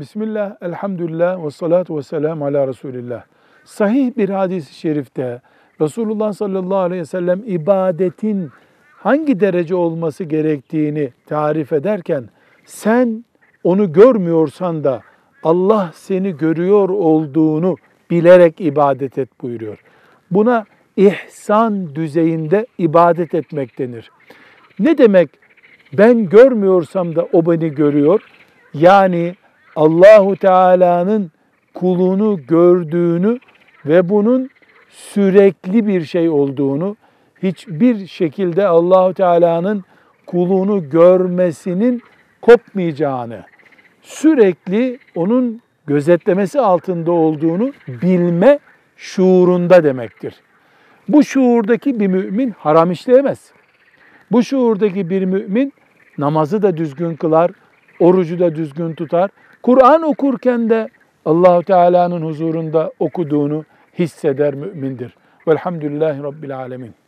Bismillah, elhamdülillah ve salatu ve selamu ala Resulillah. Sahih bir hadis-i şerifte Resulullah sallallahu aleyhi ve sellem ibadetin hangi derece olması gerektiğini tarif ederken sen onu görmüyorsan da Allah seni görüyor olduğunu bilerek ibadet et buyuruyor. Buna ihsan düzeyinde ibadet etmek denir. Ne demek ben görmüyorsam da o beni görüyor? Yani Allahu Teala'nın kulunu gördüğünü ve bunun sürekli bir şey olduğunu, hiçbir şekilde Allahu Teala'nın kulunu görmesinin kopmayacağını, sürekli onun gözetlemesi altında olduğunu bilme şuurunda demektir. Bu şuurdaki bir mümin haram işleyemez. Bu şuurdaki bir mümin namazı da düzgün kılar, orucu da düzgün tutar. Kur'an okurken de Allahu Teala'nın huzurunda okuduğunu hisseder mümindir. Velhamdülillahi Rabbil Alemin.